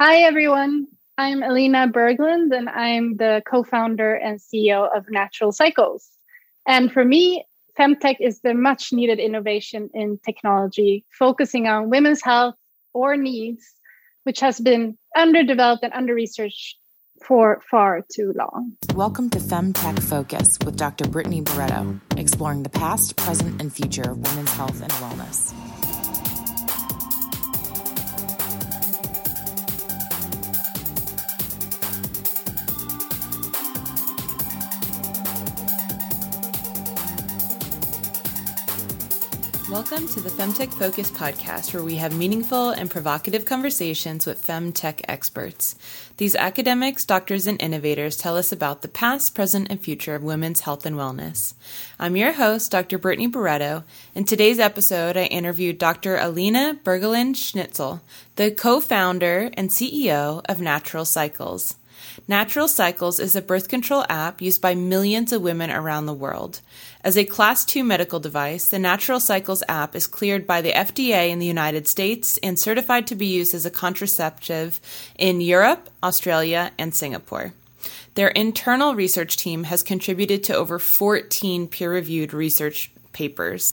Hi, everyone. I'm Elina Berglund, and I'm the co founder and CEO of Natural Cycles. And for me, Femtech is the much needed innovation in technology, focusing on women's health or needs, which has been underdeveloped and under researched for far too long. Welcome to Femtech Focus with Dr. Brittany Barreto, exploring the past, present, and future of women's health and wellness. Welcome to the Femtech Focus podcast, where we have meaningful and provocative conversations with femtech experts. These academics, doctors, and innovators tell us about the past, present, and future of women's health and wellness. I'm your host, Dr. Brittany Barreto. In today's episode, I interviewed Dr. Elina Berglund Scherwitzl, the co founder and CEO of Natural Cycles. Natural Cycles is a birth control app used by millions of women around the world. As a Class 2 medical device, the Natural Cycles app is cleared by the FDA in the United States and certified to be used as a contraceptive in Europe, Australia, and Singapore. Their internal research team has contributed to over 14 peer reviewed research papers.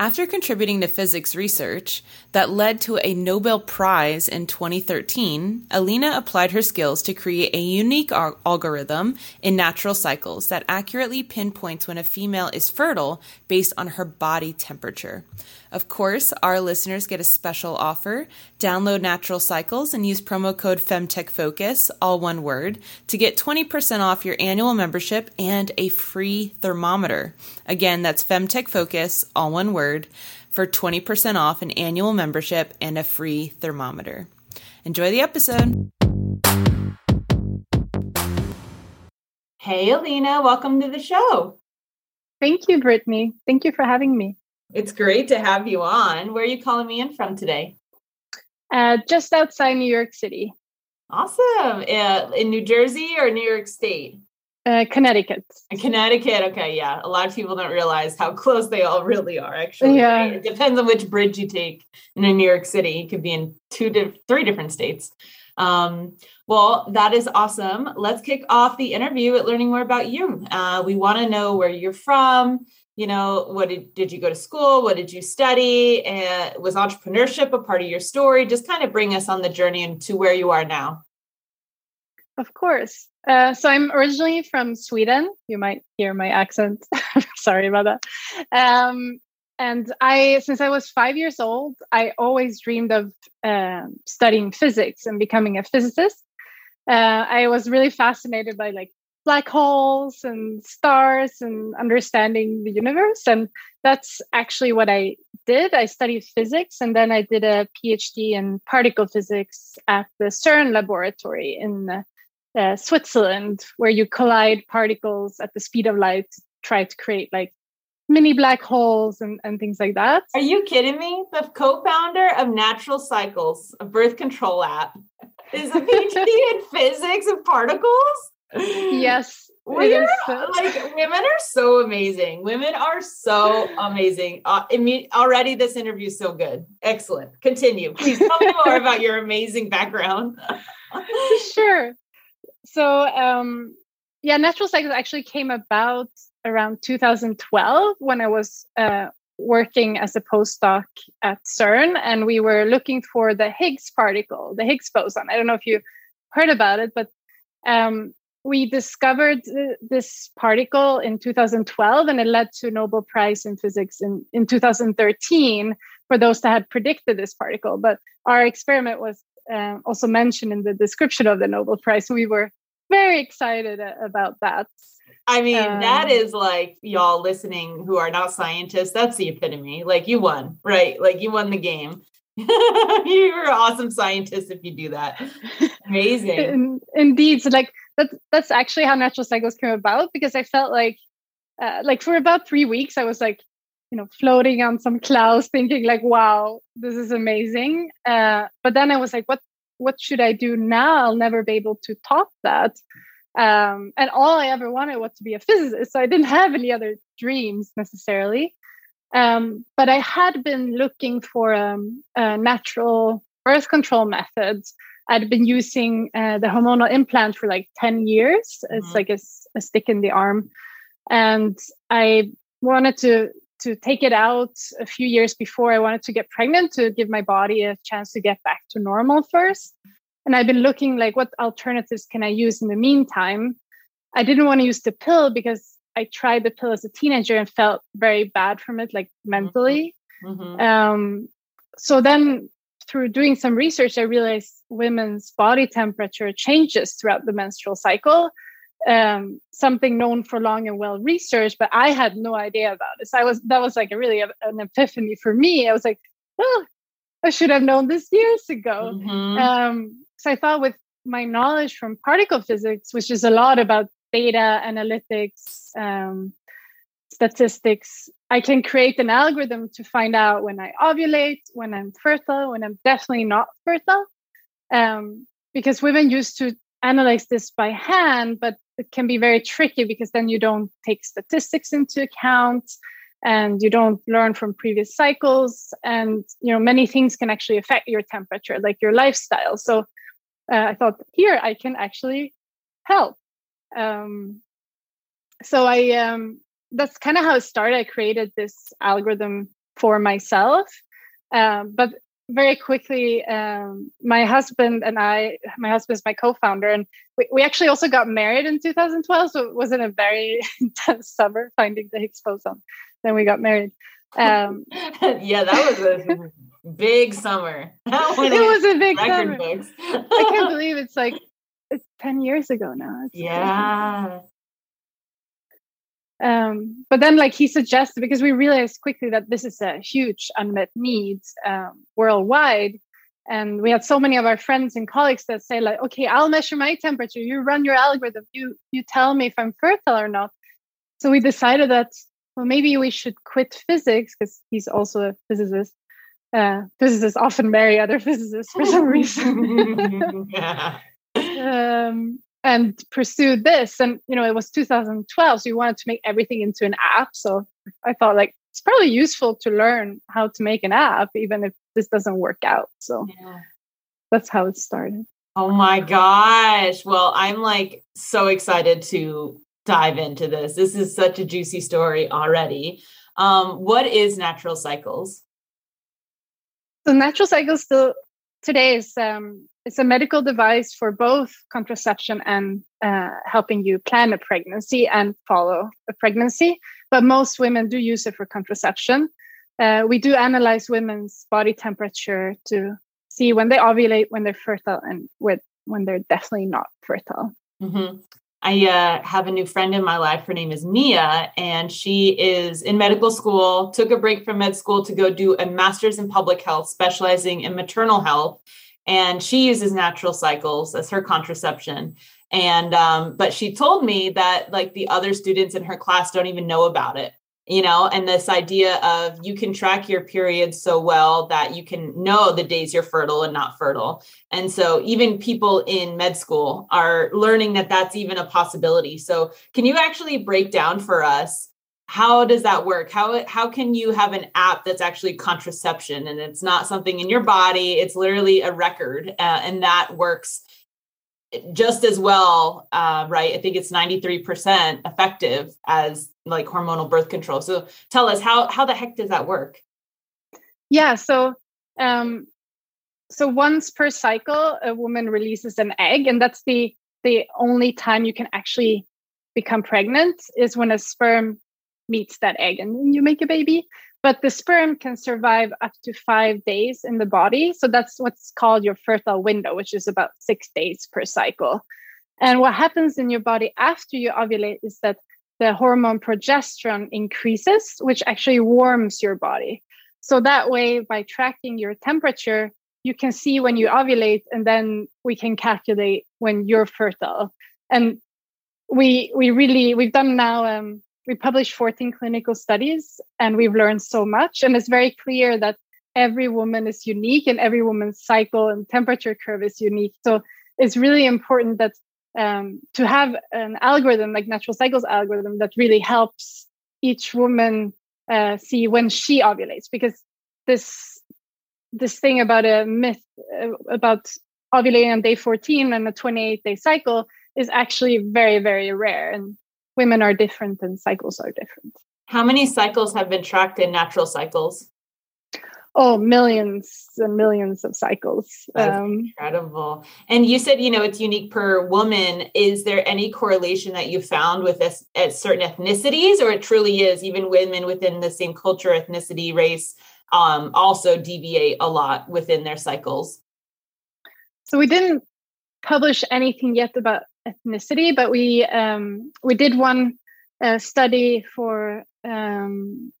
After contributing to physics research that led to a Nobel Prize in 2013, Elina applied her skills to create a unique algorithm in natural cycles that accurately pinpoints when a female is fertile based on her body temperature. Of course, our listeners get a special offer. Download Natural Cycles and use promo code FemTechFocus, all one word, to get 20% off your annual membership and a free thermometer. Again, that's FemTechFocus, all one word, for 20% off an annual membership and a free thermometer. Enjoy the episode. Hey, Elina, welcome to the show. Thank you, Brittany. Thank you for having me. It's great to have you on. Where are you calling me in from today? Uh, just outside New York City. Awesome. Uh, in New Jersey or New York State? Uh, Connecticut. Connecticut. Okay, yeah. A lot of people don't realize how close they all really are. Actually, yeah. It depends on which bridge you take. In New York City, it could be in two, di- three different states. Um, well, that is awesome. Let's kick off the interview at learning more about you. Uh, we want to know where you're from, you know what did, did you go to school what did you study and was entrepreneurship a part of your story just kind of bring us on the journey into where you are now of course. Uh, so i'm originally from sweden. You might hear my accent. Sorry about that. Um, and i since i was five years old i always dreamed of uh, studying physics and becoming a physicist. Uh, i was really fascinated by like black holes and stars and understanding the universe. And that's actually what I did. I studied physics and then I did a PhD in particle physics at the CERN laboratory in uh, Switzerland, where you collide particles at the speed of light to try to create like mini black holes and, and things like that. Are you kidding me? The co founder of Natural Cycles, a birth control app, is a PhD in physics of particles? yes we are like women are so amazing. Women are so amazing. Uh, imme- already this interview is so good. Excellent. Continue. Please tell me more about your amazing background. Sure so um yeah natural cycles actually came about around 2012 when i was uh, working as a postdoc at cern and we were looking for the higgs particle the higgs boson. I don't know if you heard about it but um, we discovered this particle in 2012 and it led to nobel prize in physics in, in 2013 for those that had predicted this particle. But our experiment was uh, also mentioned in the description of the nobel prize. We were very excited about that I mean, um, that is like y'all listening who are not scientists. That's the epitome. Like you won, right? Like you won the game. You're an awesome scientist if you do that. Amazing. In, indeed. So like that's that's actually how natural cycles came about because I felt like uh, like for about three weeks I was like you know floating on some clouds thinking like wow this is amazing uh, but then I was like what what should I do now I'll never be able to top that um, and all I ever wanted was to be a physicist so I didn't have any other dreams necessarily um, but I had been looking for um, a natural birth control methods I'd been using uh, the hormonal implant for like 10 years. Mm-hmm. It's like a, a, stick in the arm. And I wanted to to take it out a few years before I wanted to get pregnant to give my body a chance to get back to normal first. And I've been looking like what alternatives can I use in the meantime. I didn't want to use the pill because I tried the pill as a teenager and felt very bad from it, like mm-hmm. mentally. Mm-hmm. Um, so then through doing some research, I realized women's body temperature changes throughout the menstrual cycle. Um, something known for long and well researched, but I had no idea about this. I was that was like a really an epiphany for me. I was like, oh, I should have known this years ago. Mm-hmm. Um, so I thought with my knowledge from particle physics, which is a lot about data analytics, um, statistics, I can create an algorithm to find out when I ovulate, when I'm fertile, when I'm definitely not fertile. Um, because women used to analyze this by hand, but it can be very tricky because then you don't take statistics into account and you don't learn from previous cycles. And you know many things can actually affect your temperature like your lifestyle. So uh, i thought here i can actually help. Um, so i um, that's kind of how it started. I created this algorithm for myself, um, but very quickly, um, my husband and I, my husband is my co-founder, and we, we actually also got married in 2012. So it wasn't a very intense summer finding the Higgs boson. Then we got married. Um, yeah, that was a big summer. it was a big summer. I can't believe it's like it's 10 years ago now. It's yeah. Um, but then, like he suggested, because we realized quickly that this is a huge unmet need um, worldwide, and we had so many of our friends and colleagues that say, like, "Okay, I'll measure my temperature. You run your algorithm. You you tell me if I'm fertile or not." So we decided that well, maybe we should quit physics because he's also a physicist. Uh, physicists often marry other physicists for some reason. um, and pursued this. And you know it was 2012 so we wanted to make everything into an app. So i thought like it's probably useful to learn how to make an app even if this doesn't work out. So yeah. that's how it started. Oh my gosh. Well i'm like so excited to dive into this. This is such a juicy story already. Um, what is natural cycles? So natural cycles still today is um, it's a medical device for both contraception and uh, helping you plan a pregnancy and follow a pregnancy. But most women do use it for contraception. Uh, we do analyze women's body temperature to see when they ovulate, when they're fertile, and with, when they're definitely not fertile. Mm-hmm. I uh, have a new friend in my life. Her name is Mia, and she is in medical school, took a break from med school to go do a master's in public health, specializing in maternal health and she uses natural cycles as her contraception. And um, but she told me that like the other students in her class don't even know about it you know? And this idea of you can track your periods so well that you can know the days you're fertile and not fertile. And so even people in med school are learning that that's even a possibility. So can you actually break down for us how does that work? How how can you have an app that's actually contraception and it's not something in your body? It's literally a record uh, and that works just as well uh, right? I think it's 93% effective as like hormonal birth control. So tell us how how the heck does that work? Yeah so um so once per cycle a woman releases an egg and that's the the only time you can actually become pregnant is when a sperm meets that egg and you make a baby. But the sperm can survive up to five days in the body. So that's what's called your fertile window, which is about six days per cycle. And what happens in your body after you ovulate is that the hormone progesterone increases, which actually warms your body. So that way, by tracking your temperature, you can see when you ovulate, and then we can calculate when you're fertile. And we we really we've done now um, we published 14 clinical studies and we've learned so much. And it's very clear that every woman is unique and every woman's cycle and temperature curve is unique. So it's really important that um, to have an algorithm like natural cycles algorithm that really helps each woman uh, see when she ovulates because this this thing about a myth uh, about ovulating on day 14 and a 28 day cycle is actually very, very rare. And women are different and cycles are different. How many cycles have been tracked in natural cycles? oh millions and millions of cycles um, incredible and you said you know it's unique per woman is there any correlation that you found with this at certain ethnicities or it truly is even women within the same culture ethnicity race um, also deviate a lot within their cycles so we didn't publish anything yet about ethnicity but we um, we did one uh, study for um,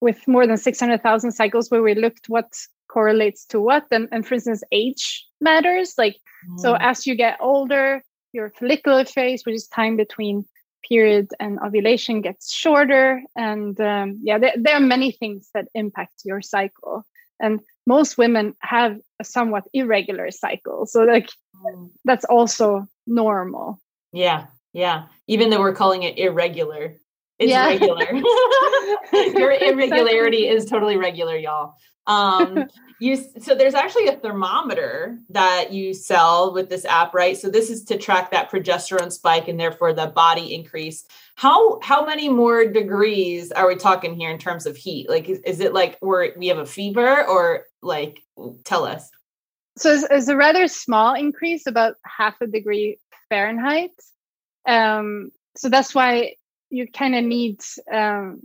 with more than 600,000 cycles where we looked what correlates to what. And, and for instance, age matters. Like, mm. so as you get older, your follicular phase, which is time between period and ovulation, gets shorter. And um, yeah, there, there are many things that impact your cycle. And most women have a somewhat irregular cycle. So, like, mm. that's also normal. Yeah. Yeah. Even though we're calling it irregular, it's yeah. regular. Your irregularity exactly. is totally regular, y'all. Um, you so there's actually a thermometer that you sell with this app, right? So this is to track that progesterone spike and therefore the body increase. How how many more degrees are we talking here in terms of heat? Like, is, is it like we're we have a fever or like tell us? So it's, it's a rather small increase, about half a degree Fahrenheit. Um, so that's why you kind of need um,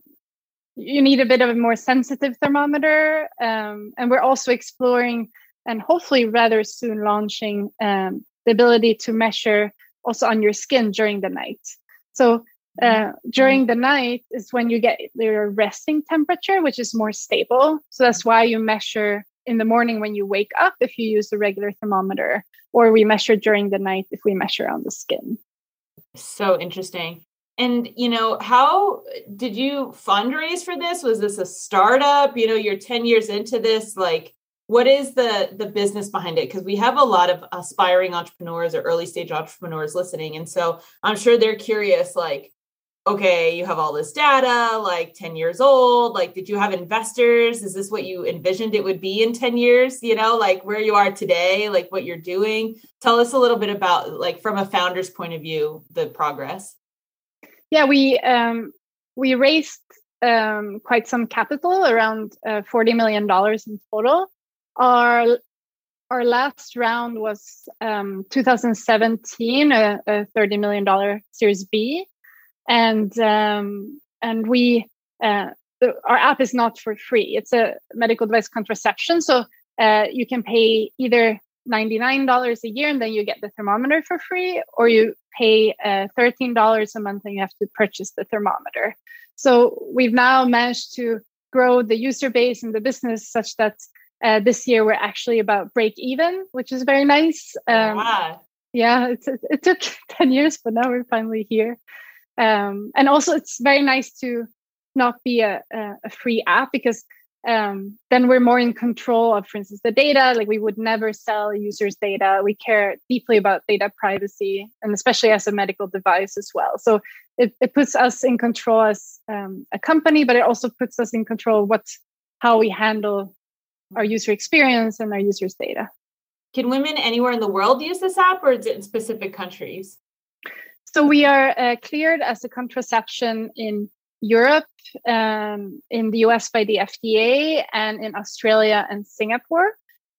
you need a bit of a more sensitive thermometer um, and we're also exploring and hopefully rather soon launching um, the ability to measure also on your skin during the night so uh, mm-hmm. during the night is when you get your resting temperature which is more stable so that's why you measure in the morning when you wake up if you use a regular thermometer or we measure during the night if we measure on the skin. So interesting. And you know how did you fundraise for this? Was this a startup? You know you're 10 years into this like what is the the business behind it? Because we have a lot of aspiring entrepreneurs or early stage entrepreneurs listening and so i'm sure they're curious like okay you have all this data like 10 years old like did you have investors? Is this what you envisioned it would be in 10 years? You know like where you are today like what you're doing. Tell us a little bit about like from a founder's point of view the progress. Yeah, we um, we raised um, quite some capital, around uh, forty million dollars in total. Our our last round was um, 2017, a, a, thirty million dollar Series B, and um, and we uh, the, our app is not for free. It's a medical device contraception, so uh, you can pay either $99 a year and then you get the thermometer for free, or you pay uh, $13 a month and you have to purchase the thermometer. So we've now managed to grow the user base and the business such that uh, this year we're actually about break even, which is very nice. Um, wow. Yeah, it, it, took 10 years, but now we're finally here. Um, and also, it's very nice to not be a, a, free app because um, then we're more in control of, for instance, the data. Like we would never sell users' data. We care deeply about data privacy, and especially as a medical device as well. So it, it puts us in control as um, a company, but it also puts us in control of what how we handle our user experience and our users' data. Can women anywhere in the world use this app, or is it in specific countries? So we are uh, cleared as a contraception in Europe, um, in the US by the FDA, and in Australia and Singapore.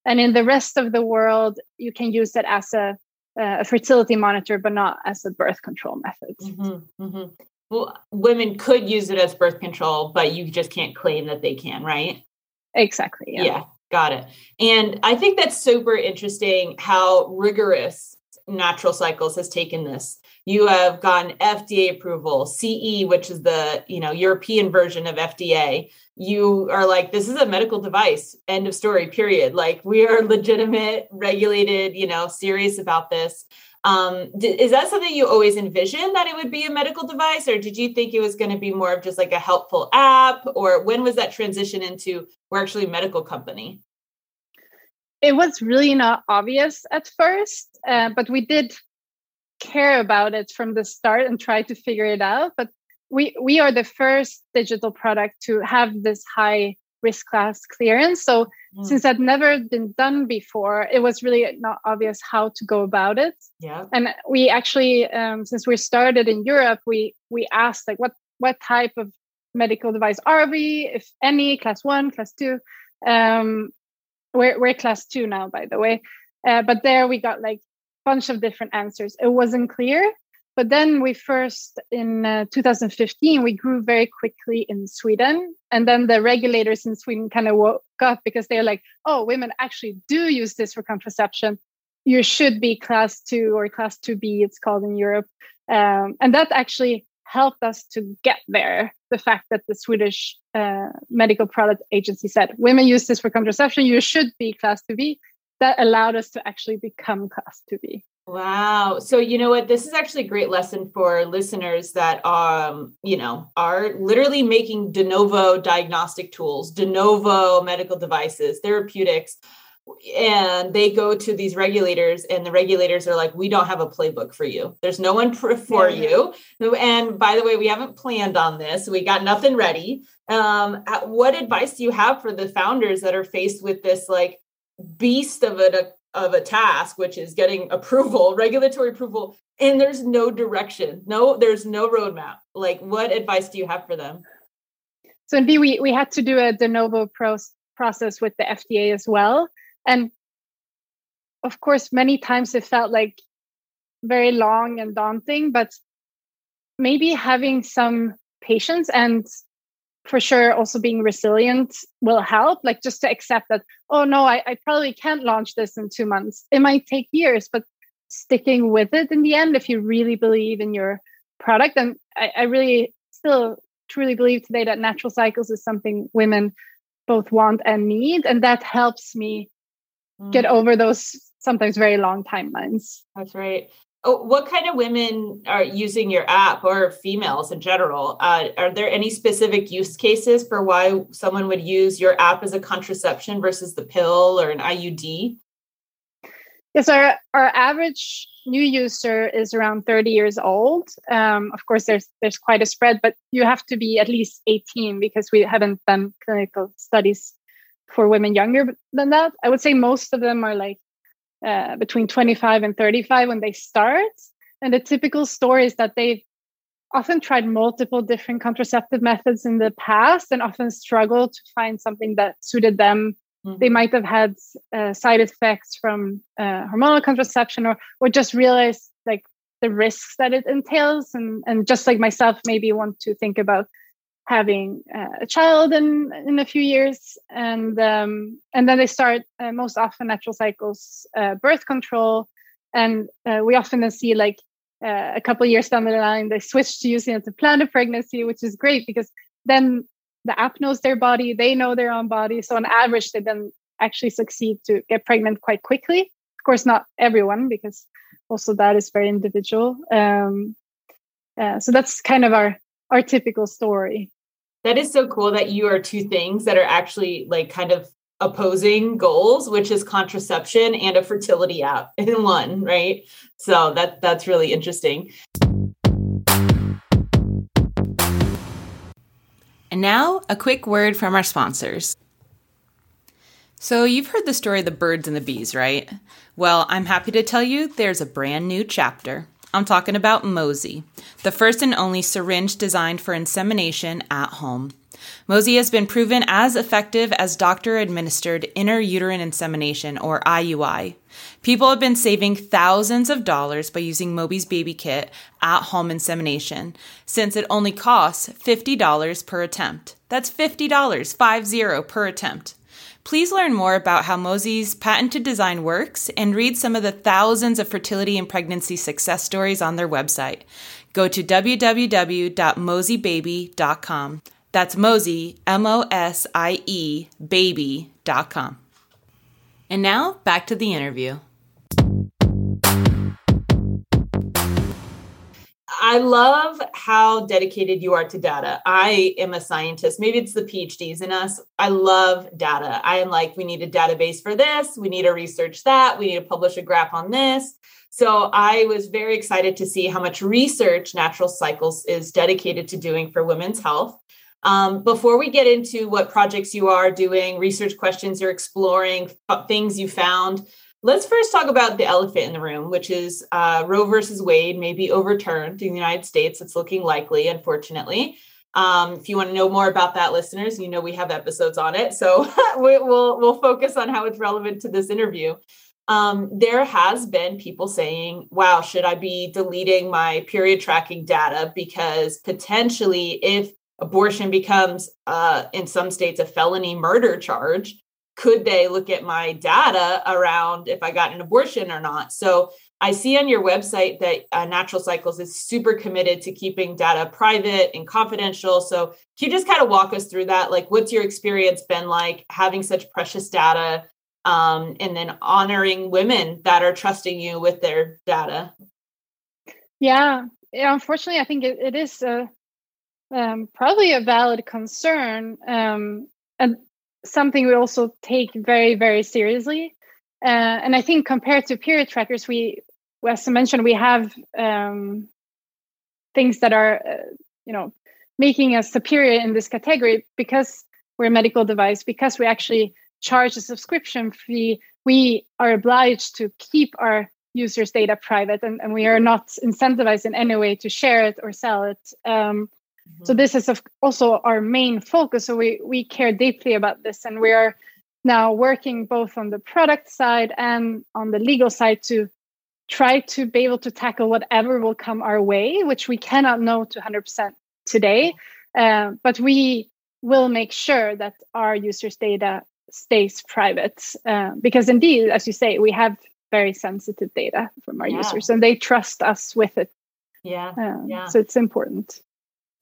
And in the rest of the world, you can use it as a, a fertility monitor, but not as a birth control method. Mm-hmm, mm-hmm. Well, women could use it as birth control, but you just can't claim that they can, right? Exactly. Yeah. yeah got it. And I think that's super interesting how rigorous natural cycles has taken this you have gotten FDA approval, CE, which is the you know European version of FDA. You are like, this is a medical device. End of story. Period. Like we are legitimate, regulated. You know, serious about this. Um, is that something you always envisioned that it would be a medical device, or did you think it was going to be more of just like a helpful app? Or when was that transition into we're actually a medical company? It was really not obvious at first, uh, but we did care about it from the start and try to figure it out but we we are the first digital product to have this high risk class clearance. So mm. since that never been done before, it was really not obvious how to go about it. Yeah. And we actually, um, since we started in Europe, we we asked like what what type of medical device are we, if any, class one, class two. Um, we're we're class two now, by the way. Uh, but there we got like bunch of different answers. It wasn't clear. But then we first, in uh, 2015, we grew very quickly in Sweden. And then the regulators in Sweden kind of woke up because they're like, oh, women actually do use this for contraception. You should be class two or class 2B, it's called in Europe. Um, and that actually helped us to get there. The fact that the Swedish uh, Medical Product Agency said, women use this for contraception, you should be class 2B. That allowed us to actually become class 2B. Wow. So you know what? This is actually a great lesson for listeners that um, you know, are literally making de novo diagnostic tools, de novo medical devices, therapeutics. And they go to these regulators, and the regulators are like, We don't have a playbook for you. There's no one for you. And by the way, we haven't planned on this. We got nothing ready. Um, what advice do you have for the founders that are faced with this like beast of a of a task, which is getting approval, regulatory approval, and there's no direction. No, there's no roadmap. Like, what advice do you have for them? So indeed, we, we had to do a de novo process with the FDA as well. And of course, many times it felt like very long and daunting, but maybe having some patience and for sure also being resilient will help like just to accept that oh no I, I probably can't launch this in two months. It might take years but sticking with it in the end if you really believe in your product and I, I really still truly believe today that natural cycles is something women both want and need and that helps me mm. get over those sometimes very long timelines. That's right Oh, what kind of women are using your app or females in general? Uh, are there any specific use cases for why someone would use your app as a contraception versus the pill or an IUD? Yes, our, our average new user is around 30 years old. Um, of course, there's there's quite a spread, but you have to be at least 18 because we haven't done clinical studies for women younger than that. I would say most of them are like uh, between 25 and 35 when they start. And the typical story is that they've often tried multiple different contraceptive methods in the past and often struggled to find something that suited them. Mm-hmm. They might have had uh, side effects from uh, hormonal contraception or, or just realized like the risks that it entails. And, and just like myself, maybe want to think about having uh, a child in in a few years. And um, and then they start uh, most often natural cycles uh, birth control. And uh, we often see like uh, a couple years down the line they switch to using it to plan a pregnancy which is great because then the app knows their body they know their own body. So on average they then actually succeed to get pregnant quite quickly. Of course not everyone because also that is very individual. Um, uh, so that's kind of our our typical story that is so cool that you are two things that are actually like kind of opposing goals which is contraception and a fertility app in one right so that that's really interesting and now a quick word from our sponsors so, you've heard the story of the birds and the bees, right? Well, I'm happy to tell you there's a brand new chapter. I'm talking about Mosie, the first and only syringe designed for insemination at home. Mosie has been proven as effective as doctor administered intrauterine insemination, or IUI. People have been saving thousands of dollars by using Mosie baby kit at home insemination, since it only costs $50 per attempt. That's $50, 50 per attempt. Please learn more about how Mosie's patented design works and read some of the thousands of fertility and pregnancy success stories on their website. Go to www.mosiebaby.com. That's Mosie, M O S I E, baby.com. And now back to the interview. I love how dedicated you are to data. I am a scientist. Maybe it's the PhDs in us. I love data. I am like, we need a database for this. We need to research that. We need to publish a graph on this. So I was very excited to see how much research Natural Cycles is dedicated to doing for women's health. Um, before we get into what projects you are doing, research questions you're exploring, things you found, let's first talk about the elephant in the room, which is uh, Roe versus Wade may be overturned in the United States. It's looking likely, unfortunately. Um, if you want to know more about that, listeners, you know we have episodes on it, so we, will we'll focus on how it's relevant to this interview. Um, there has been people saying, "Wow, should I be deleting my period tracking data because potentially, if abortion becomes, uh, in some states, a felony murder charge, could they look at my data around if I got an abortion or not?" So I see on your website that uh, Natural Cycles is super committed to keeping data private and confidential. So, can you just kind of walk us through that? Like, what's your experience been like having such precious data um, and then honoring women that are trusting you with their data? Yeah, yeah unfortunately, I think it, it is a, um, probably a valid concern um, and something we also take very, very seriously. Uh, and I think compared to period trackers, we as I mentioned, we have um, things that are, uh, you know, making us superior in this category because we're a medical device, because we actually charge a subscription fee. We are obliged to keep our users' data private, and, and we are not incentivized in any way to share it or sell it. Um, mm-hmm. So this is also our main focus. So we we care deeply about this, and we are now working both on the product side and on the legal side to try to be able to tackle whatever will come our way, which we cannot know to 100% today. Uh, but we will make sure that our users' data stays private uh, because, indeed, as you say, we have very sensitive data from our yeah. users and they trust us with it. Yeah. Uh, yeah. So it's important.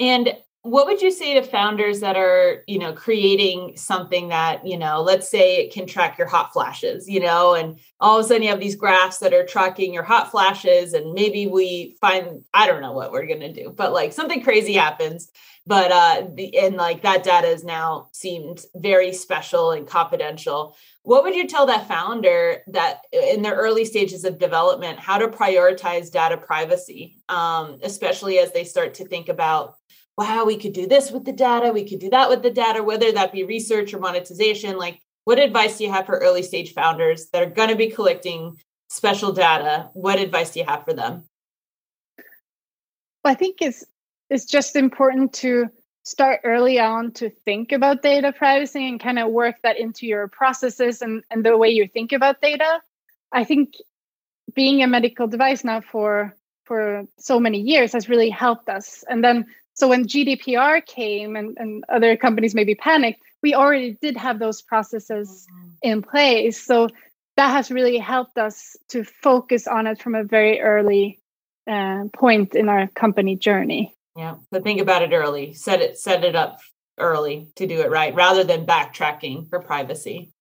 And what would you say to founders that are you know creating something that you know let's say it can track your hot flashes you know and all of a sudden you have these graphs that are tracking your hot flashes and maybe we find i don't know what we're going to do but like something crazy happens. But uh the and like that data is now seemed very special and confidential. What would you tell that founder that in their early stages of development how to prioritize data privacy um, especially as they start to think about wow, we could do this with the data, we could do that with the data, whether that be research or monetization. Like, what advice do you have for early stage founders that are going to be collecting special data? What advice do you have for them? Well, I think it's it's just important to start early on to think about data privacy and kind of work that into your processes and, and the way you think about data. I think being a medical device now for for so many years has really helped us. And then so when GDPR came and, and other companies maybe panicked, we already did have those processes mm-hmm. in place. So that has really helped us to focus on it from a very early uh, point in our company journey. Yeah, but think about it early. Set it set it up early to do it right, rather than backtracking for privacy.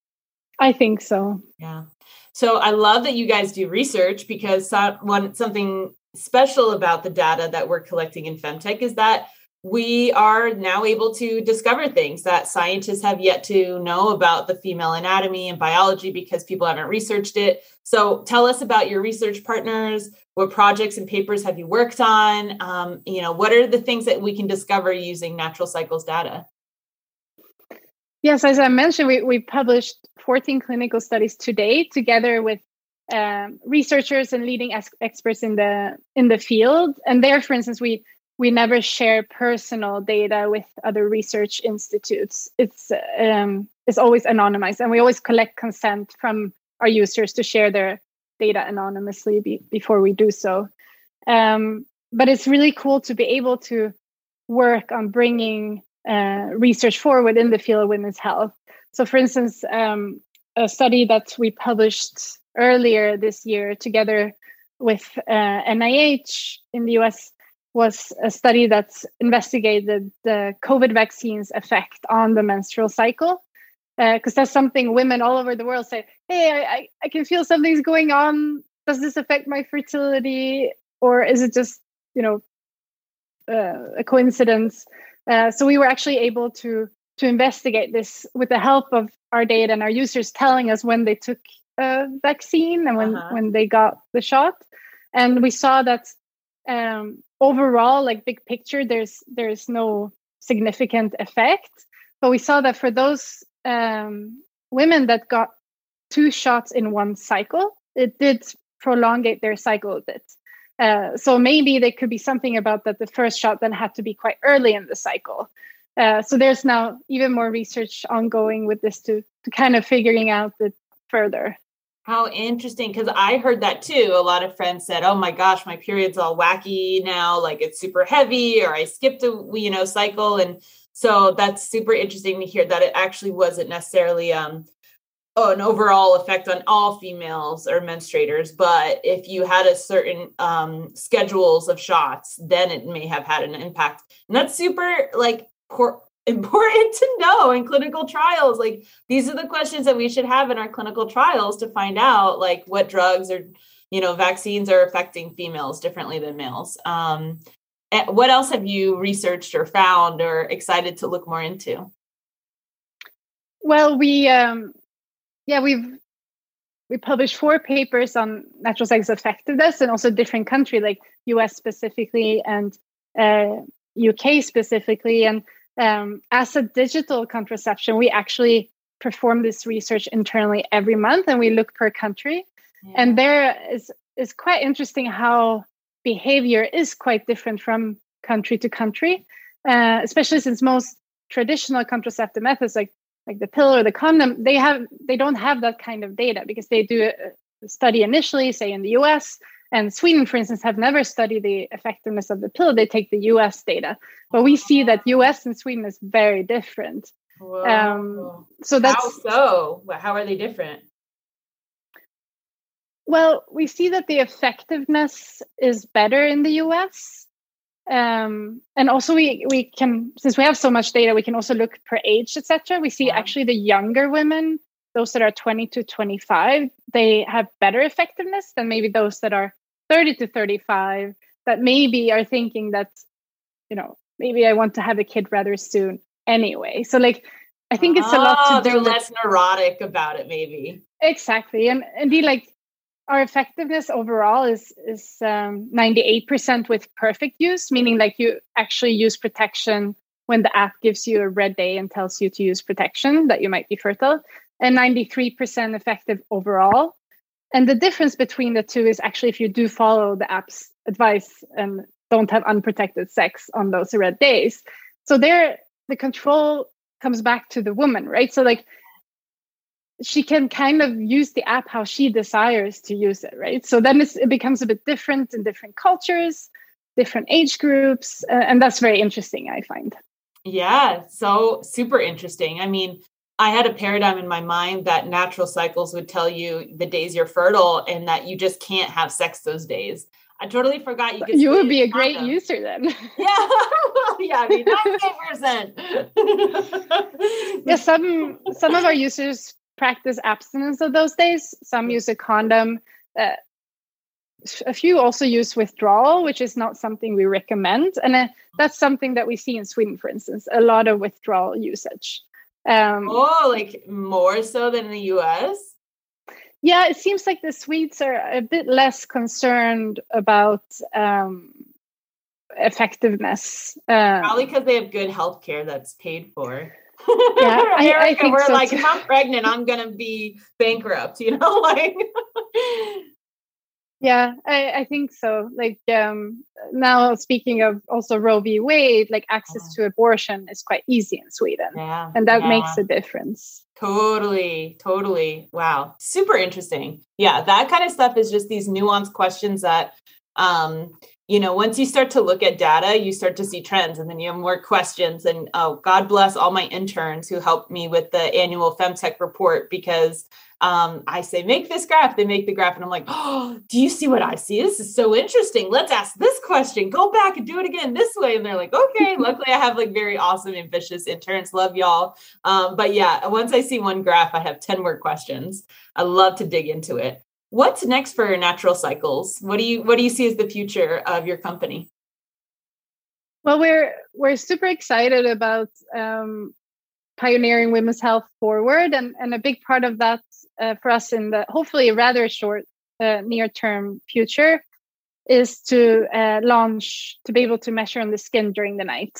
I think so. Yeah. So I love that you guys do research because one something special about the data that we're collecting in femtech is that we are now able to discover things that scientists have yet to know about the female anatomy and biology because people haven't researched it. So, tell us about your research partners. What projects and papers have you worked on? Um, you know, what are the things that we can discover using natural cycles data? Yes, as I mentioned, we, we published 14 clinical studies today together with um, researchers and leading ex- experts in the in the field. And there, for instance, we we never share personal data with other research institutes. It's um, it's always anonymized, and we always collect consent from our users to share their data anonymously be- before we do so. Um, but it's really cool to be able to work on bringing uh, research forward in the field of women's health. So, for instance, um, a study that we published earlier this year together with uh, NIH in the US was a study that investigated the COVID vaccine's effect on the menstrual cycle. Because uh, that's something women all over the world say, hey, I, I can feel something's going on. Does this affect my fertility? Or is it just, you know, uh, a coincidence? Uh, so we were actually able to to investigate this with the help of our data and our users telling us when they took uh, vaccine and when uh-huh. when they got the shot and we saw that um, overall like big picture there's there's no significant effect. But we saw that for those um, women that got two shots in one cycle, it did prolongate their cycle a bit. Uh, so maybe there could be something about that the first shot then had to be quite early in the cycle. Uh, so there's now even more research ongoing with this to, to kind of figuring out it further. How interesting. Because I heard that too. A lot of friends said, oh my gosh, my period's all wacky now. Like it's super heavy, or I skipped a you know cycle. And so that's super interesting to hear that it actually wasn't necessarily um, an overall effect on all females or menstruators. But if you had a certain um, schedules of shots, then it may have had an impact. And that's super like important to know in clinical trials. Like these are the questions that we should have in our clinical trials to find out like what drugs or you know vaccines are affecting females differently than males. Um, what else have you researched or found or excited to look more into? Well we um yeah we've we published four papers on natural cycles effectiveness and also different country like us specifically and uh, uk specifically. And um, as a digital contraception, we actually perform this research internally every month and we look per country. Yeah. And there is is quite interesting how behavior is quite different from country to country, uh, especially since most traditional contraceptive methods like like the pill or the condom they have they don't have that kind of data because they do a study initially say in the US and Sweden, for instance, have never studied the effectiveness of the pill. They take the US data. But we see that US and Sweden is very different. Um, so that's how so? How are they different? Well, we see that the effectiveness is better in the US. Um, and also we we can since we have so much data, we can also look per age, etc. We see yeah. actually the younger women, those that are 20 to 25, they have better effectiveness than maybe those that are 30 to 35 that maybe are thinking that you know maybe i want to have a kid rather soon anyway. So like i think it's a lot to oh, they're less neurotic about it maybe. Exactly. And indeed like our effectiveness overall is is um, 98% with perfect use meaning like you actually use protection when the app gives you a red day and tells you to use protection that you might be fertile and 93% effective overall and the difference between the two is actually if you do follow the app's advice and don't have unprotected sex on those red days. So there, the control comes back to the woman, right? So like she can kind of use the app how she desires to use it, right? So then it becomes a bit different in different cultures, different age groups, uh, and that's very interesting. I find. Yeah, so super interesting. I mean, I had a paradigm in my mind that natural cycles would tell you the days you're fertile and that you just can't have sex those days. I totally forgot you could. You would be a great user then. Yeah, yeah, I mean, percent. yeah, some some of our users practice abstinence of those days. Some use a condom. Uh, a few also use withdrawal, which is not something we recommend, and uh, that's something that we see in Sweden, for instance, a lot of withdrawal usage. Um, oh, like more so than in the US? Yeah, it seems like the Swedes are a bit less concerned about um, effectiveness. Uh, Probably because they have good health care that's paid for. Yeah, I, I think we're so like, too. if I'm pregnant, I'm gonna be bankrupt. You know, like. Yeah, I, I think so. Like um, now, speaking of also Roe v. Wade, like access uh-huh. to abortion is quite easy in Sweden, yeah, and that yeah. makes a difference. Totally, totally. Wow, super interesting. Yeah, that kind of stuff is just these nuanced questions that um, you know, once you start to look at data, you start to see trends and then you have more questions. And oh, God bless all my interns who helped me with the annual Femtech report because um, I say, make this graph, they make the graph, and I'm like, oh, do you see what I see? This is so interesting. Let's ask this question. Go back and do it again this way. And they're like, okay. Luckily, I have like very awesome, ambitious interns. Love y'all. Um, but yeah, once I see one graph, I have 10 more questions. I love to dig into it. What's next for natural cycles? What do you what do you see as the future of your company? Well, we're we're super excited about um, pioneering women's health forward, and and a big part of that uh, for us in the hopefully rather short uh, near term future is to uh, launch to be able to measure on the skin during the night.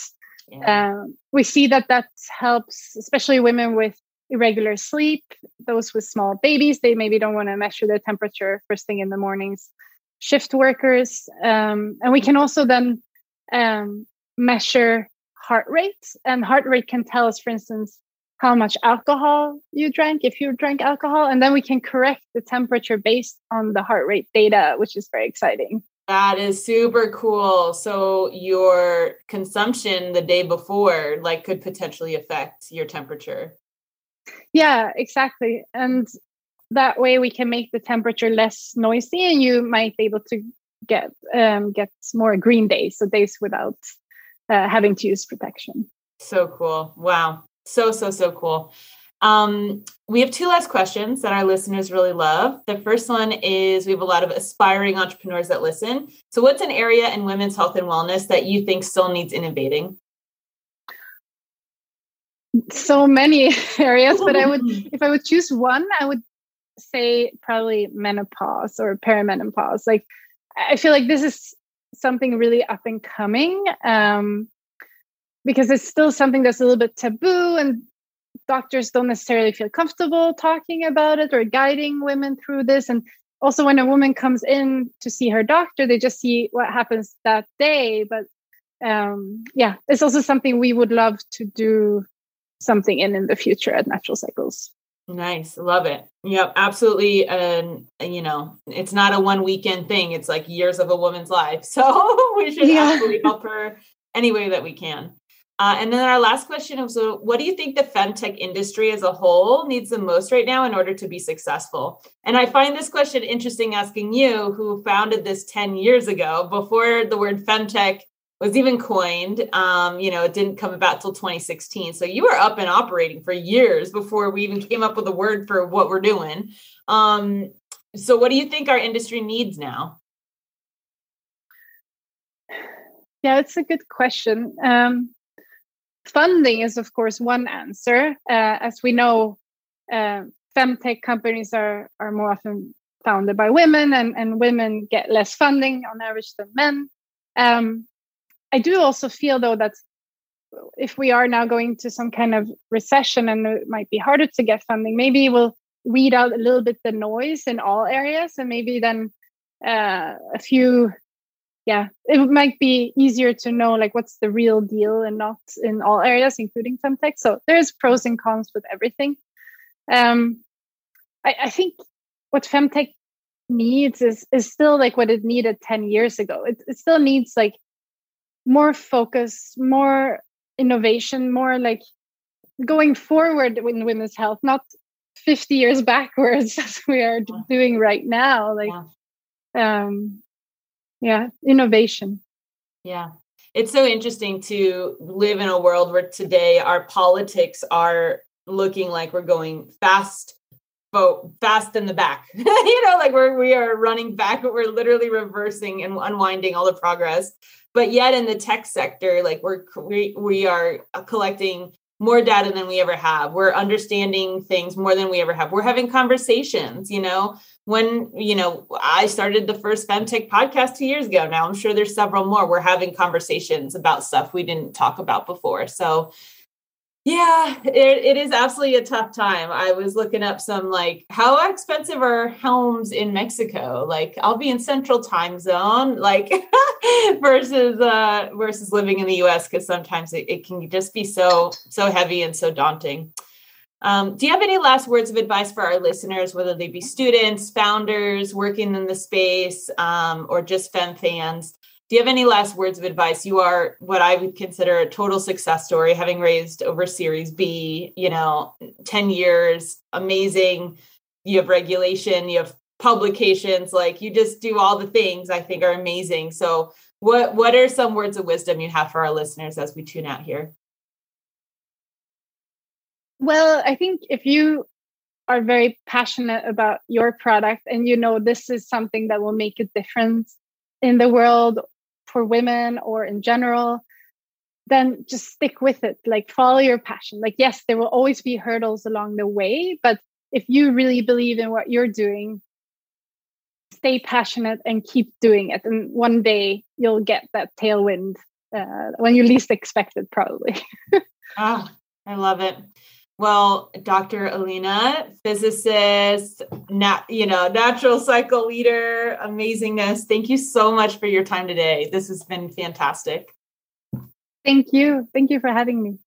Yeah. Um, we see that that helps, especially women with irregular sleep, those with small babies, they maybe don't want to measure their temperature first thing in the mornings, shift workers. Um, and we can also then um, measure heart rate, and heart rate can tell us, for instance, how much alcohol you drank if you drank alcohol and then we can correct the temperature based on the heart rate data which is very exciting. That is super cool. So your consumption the day before like could potentially affect your temperature. Yeah exactly. And that way we can make the temperature less noisy and you might be able to get um, get more green days so days without uh, having to use protection so cool wow so, so, so cool. Um, we have two last questions that our listeners really love. The first one is we have a lot of aspiring entrepreneurs that listen. So, what's an area in women's health and wellness that you think still needs innovating? So many areas, but I would, if I would choose one, I would say probably menopause or perimenopause. Like, I feel like this is something really up and coming. Um, because it's still something that's a little bit taboo and doctors don't necessarily feel comfortable talking about it or guiding women through this and also when a woman comes in to see her doctor they just see what happens that day but um, yeah it's also something we would love to do something in in the future at natural cycles nice love it yep absolutely and you know it's not a one weekend thing it's like years of a woman's life so we should yeah. absolutely help her any way that we can uh, and then our last question is so what do you think the femtech industry as a whole needs the most right now in order to be successful? And I find this question interesting asking you, who founded this 10 years ago, before the word femtech was even coined. Um, you know, it didn't come about till 2016. So you were up and operating for years before we even came up with a word for what we're doing. Um, so what do you think our industry needs now? Yeah, it's a good question. Um, funding is of course one answer uh, as we know uh, femtech companies are are more often founded by women and, and women get less funding on average than men um, i do also feel though that if we are now going to some kind of recession and it might be harder to get funding maybe we'll weed out a little bit the noise in all areas and maybe then uh, a few yeah it might be easier to know like what's the real deal and not in all areas including femtech so there's pros and cons with everything. Um i, I think what femtech needs is is still like what it needed 10 years ago. It, it still needs like more focus more innovation more like going forward in women's health not 50 years backwards as we are doing right now like yeah. um yeah innovation. Yeah. It's so interesting to live in a world where today our politics are looking like we're going fast but fast in the back. You know like we're we are running back but we're literally reversing and unwinding all the progress but yet in the tech sector like we're we, are uh, collecting more data than we ever have. We're understanding things more than we ever have. We're having conversations, you know. When, you know, I started the first Femtech podcast two years ago. Now I'm sure there's several more. We're having conversations about stuff we didn't talk about before. So yeah, it, it is absolutely a tough time. I was looking up some like how expensive are homes in Mexico? Like I'll be in central time zone, like versus uh versus living in the US because sometimes it, it can just be so so heavy and so daunting. Um, do you have any last words of advice for our listeners, whether they be students, founders, working in the space, um, or just fem fans? Do you have any last words of advice? You are what i would consider a total success story having raised over series b you know 10 years amazing. You have regulation you have publications like you just do all the things i think are amazing. So what what are some words of wisdom you have for our listeners as we tune out here? Well i think if you are very passionate about your product and you know this is something that will make a difference in the world for women or in general then just stick with it like follow your passion like yes there will always be hurdles along the way but if you really believe in what you're doing stay passionate and keep doing it and one day you'll get that tailwind uh, when you least expect it, probably. oh, I love it. Well, Dr. Elina, physicist, nat, you know, natural cycle leader, amazingness. Thank you so much for your time today. This has been fantastic. Thank you. Thank you for having me.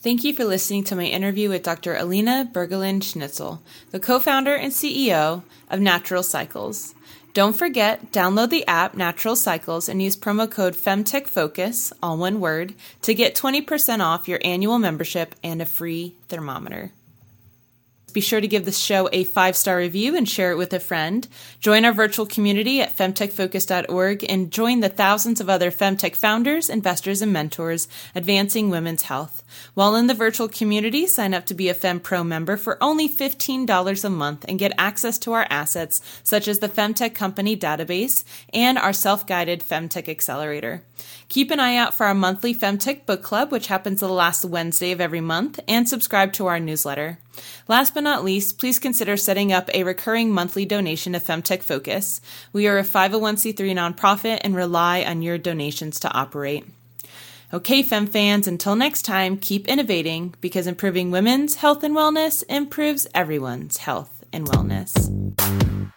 Thank you for listening to my interview with Dr. Elina Berglund Scherwitzl, the co founder and CEO of Natural Cycles. Don't forget, download the app Natural Cycles and use promo code FemTechFocus, all one word, to get 20% off your annual membership and a free thermometer. Be sure to give this show a five star review and share it with a friend. Join our virtual community at femtechfocus.org and join the thousands of other femtech founders, investors, and mentors advancing women's health. While in the virtual community, sign up to be a FemPro member for only $15 a month and get access to our assets such as the Femtech Company database and our self guided Femtech Accelerator. Keep an eye out for our monthly Femtech Book Club, which happens the last Wednesday of every month, and subscribe to our newsletter. Last but not least, please consider setting up a recurring monthly donation to Femtech Focus. We are a 501c3 nonprofit and rely on your donations to operate. Okay, Fem fans, until next time, keep innovating because improving women's health and wellness improves everyone's health and wellness.